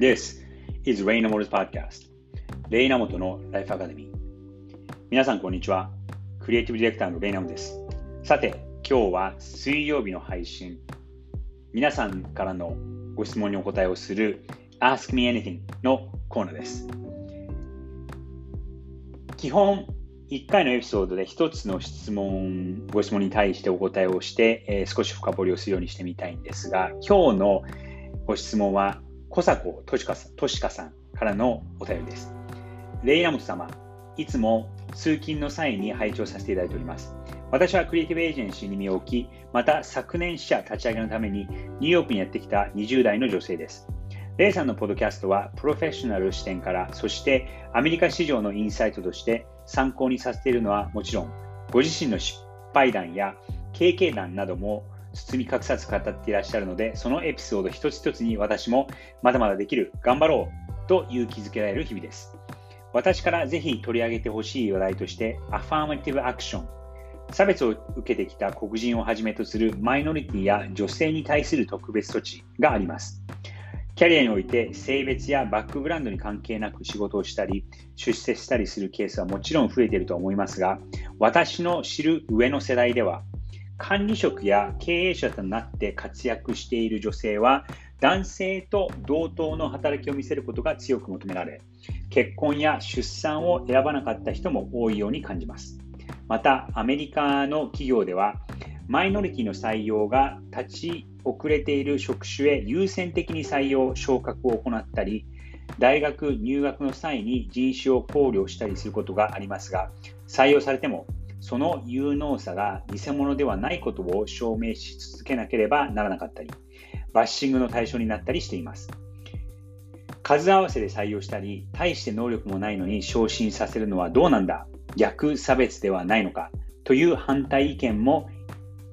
This is レイナモル 's Podcast レイナモトのライフアカデミー皆さんこんにちは。クリエイティブディレクターのレイナモです。さて今日は水曜日の配信。皆さんからのご質問にお答えをする Ask Me Anything のコーナーです。基本1回のエピソードで1つの質問、ご質問に対してお答えをして、えー、少し深掘りをするようにしてみたいんですが、今日のご質問は小迫としかさんとしかさんからのお便りです。レイナモト様、いつも通勤の際に拝聴させていただいております。私はクリエイティブエージェンシーに身を置き、また昨年支社立ち上げのためにニューヨークにやってきた20代の女性です。レイさんのポッドキャストはプロフェッショナル視点から、そしてアメリカ市場のインサイトとして参考にさせているのはもちろん、ご自身の失敗談や経験談なども包み隠さず語っていらっしゃるので、そのエピソード一つ一つに私もまだまだできる、頑張ろうと勇気づけられる日々です。私からぜひ取り上げてほしい話題として、アファーマティブアクション、差別を受けてきた黒人をはじめとするマイノリティや女性に対する特別措置があります。キャリアにおいて性別やバックグラウンドに関係なく仕事をしたり、出世したりするケースはもちろん増えていると思いますが、私の知る上の世代では、管理職や経営者となって活躍している女性は男性と同等の働きを見せることが強く求められ結婚や出産を選ばなかった人も多いように感じます。またアメリカの企業ではマイノリティの採用が立ち遅れている職種へ優先的に採用昇格を行ったり大学入学の際に人種を考慮したりすることがありますが採用されてもその有能さが偽物ではないことを証明し続けなければならなかったり、バッシングの対象になったりしています。数合わせで採用したり、大して能力もないのに昇進させるのはどうなんだ逆差別ではないのかという反対意見も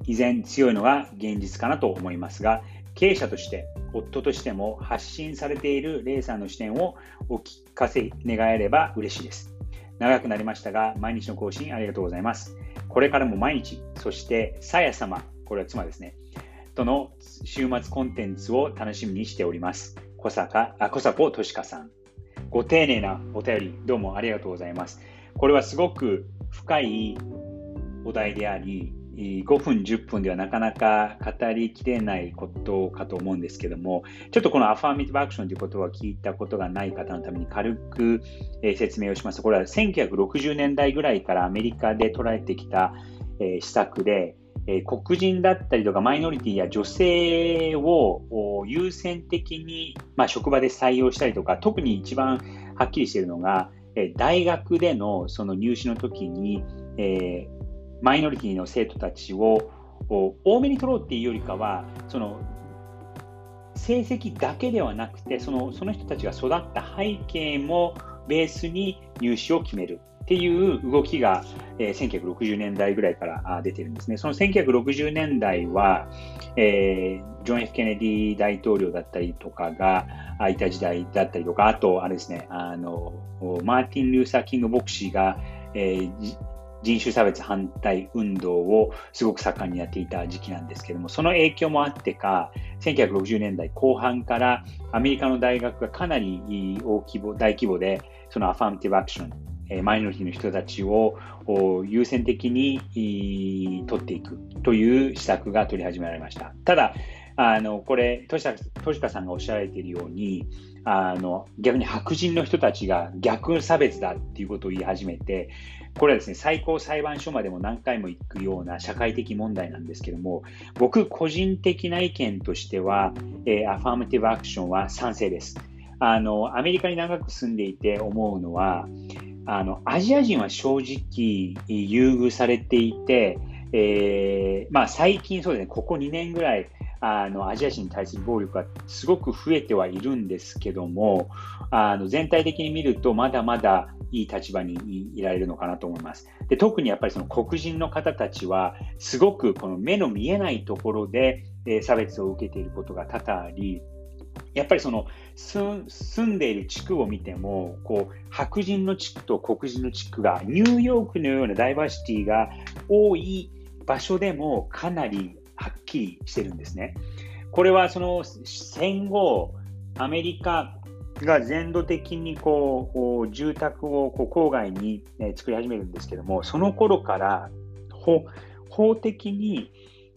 依然強いのが現実かなと思いますが、経営者として、夫としても発信されているレイさんの視点をお聞かせ願えれば嬉しいです。長くなりましたが、毎日の更新ありがとうございます。これからも毎日、そしてさや様、これは妻ですね、との週末コンテンツを楽しみにしております。小坂、あ、小坂としかさん。ご丁寧なお便り、どうもありがとうございます。これはすごく深いお題であり、5分、10分ではなかなか語りきれないことかと思うんですけども、ちょっとこのアファーミティブアクションということは聞いたことがない方のために軽く、説明をします、これは1960年代ぐらいからアメリカで捉えてきた、施策で、黒人だったりとかマイノリティや女性を優先的に、ま、職場で採用したりとか、特に一番はっきりしているのが、大学でのその入試の時に、えーマイノリティの生徒たちを多めに取ろうっていうよりかはその成績だけではなくてそのその人たちが育った背景もベースに入試を決めるっていう動きが、えー、1960年代ぐらいから出てるんですね。その1960年代は、えー、ジョン・ F・ ケネディ大統領だったりとかがいた時代だったりとか、あと、あれですね、あのマーティン・ルーサー・キング牧師が、えー、人種差別反対運動をすごく盛んにやっていた時期なんですけども、その影響もあってか、1960年代後半からアメリカの大学がかなり大規模大規模で、そのアファームティブアクション、マイノリティの人たちを優先的に取っていくという施策が取り始められました。ただ、あのこれ、としかさんがおっしゃられているように、あの逆に白人の人たちが逆差別だっていうことを言い始めて、これはですね、最高裁判所までも何回も行くような社会的問題なんですけども、僕個人的な意見としては、えー、アファーマティブアクションは賛成です。あの、アメリカに長く住んでいて思うのは、あの、アジア人は正直優遇されていて、えー、まあ最近そうですね、ここ2年ぐらい、あのアジア人に対する暴力がすごく増えてはいるんですけどもあの全体的に見るとまだまだいい立場にいられるのかなと思います。で特にやっぱりその黒人の方たちはすごくこの目の見えないところで、え差別を受けていることが多々ありやっぱりその住んでいる地区を見てもこう白人の地区と黒人の地区がニューヨークのようなダイバーシティが多い場所でもかなりはっきりしてるんですね。これはその戦後、アメリカが全土的にこう住宅をこう郊外に、ね、作り始めるんですけども、その頃から法的に、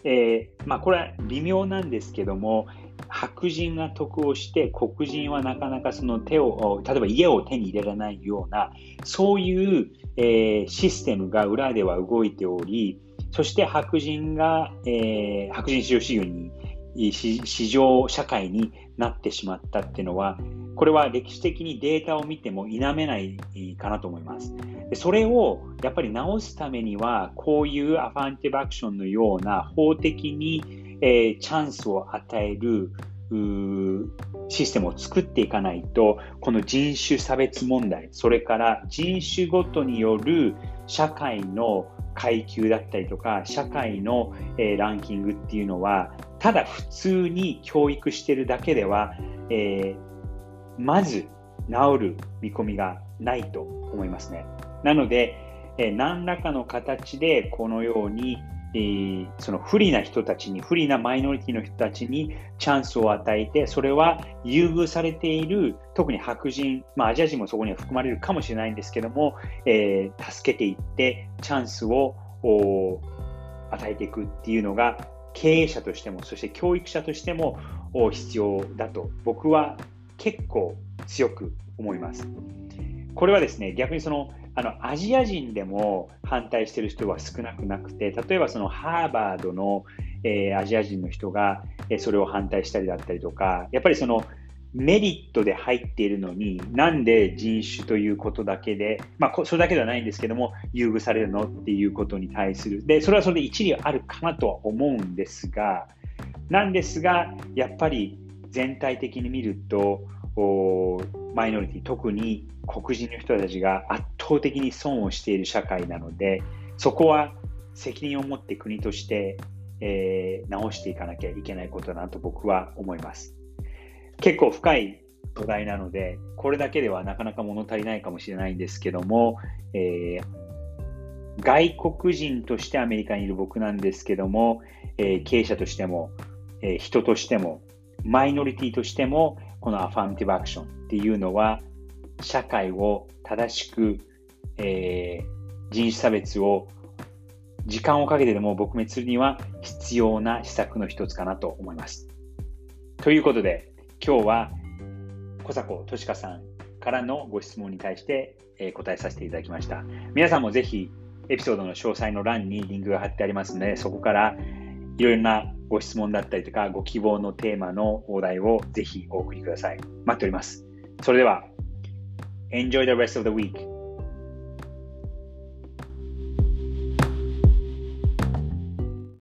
えー、まあ、これは微妙なんですけども、白人が得をして黒人はなかなかその手を、例えば家を手に入れられないような、そういう、えー、システムが裏では動いており、そして白人が、えー、白人至上主義に市場社会になってしまったっていうのは、これは歴史的にデータを見ても否めないかなと思います。それをやっぱり直すためには、こういうアファンティブアクションのような法的に、えー、チャンスを与えるシステムを作っていかないと、この人種差別問題、それから人種ごとによる社会の階級だったりとか、社会の、え、ランキングっていうのは、ただ普通に教育してるだけでは、えー、まず治る見込みがないと思いますね。なので、えー、何らかの形でこのように、え、その不利な人たちに、不利なマイノリティの人たちにチャンスを与えて、それは優遇されている、特に白人、まあ、アジア人もそこには含まれるかもしれないんですけども、えー、助けていって、チャンスを与えていくっていうのが、経営者としても、そして教育者としても必要だと僕は結構強く思います。これはですね、逆にそのあのアジア人でも反対している人は少なくなくて、例えばそのハーバードの、えー、アジア人の人が、えー、それを反対したりだったりとか、やっぱりそのメリットで入っているのに、なんで人種ということだけで、まあ、それだけではないんですけども、優遇されるのっていうことに対する。で、それはそれで一理あるかなとは思うんですが、なんですが、やっぱり全体的に見ると、マイノリティ、特に黒人の人たちが圧倒的に損をしている社会なので、そこは責任を持って国として、えー、直していかなきゃいけないことだなと僕は思います。結構深い土台なので、これだけではなかなか物足りないかもしれないんですけども、えー、外国人としてアメリカにいる僕なんですけども、えー、経営者としても、えー、人としても、マイノリティとしても、このアファンティブアクションっていうのは、社会を正しく、え人種差別を時間をかけてでも撲滅するには必要な施策の一つかなと思います。ということで、今日は小迫としかさんからのご質問に対して、え答えさせていただきました。皆さんもぜひエピソードの詳細の欄にリンクが貼ってありますので、そこからいろいろなご質問だったりとか、ご希望のテーマのお題をぜひお送りください。待っております。それでは、Enjoy the rest of the week.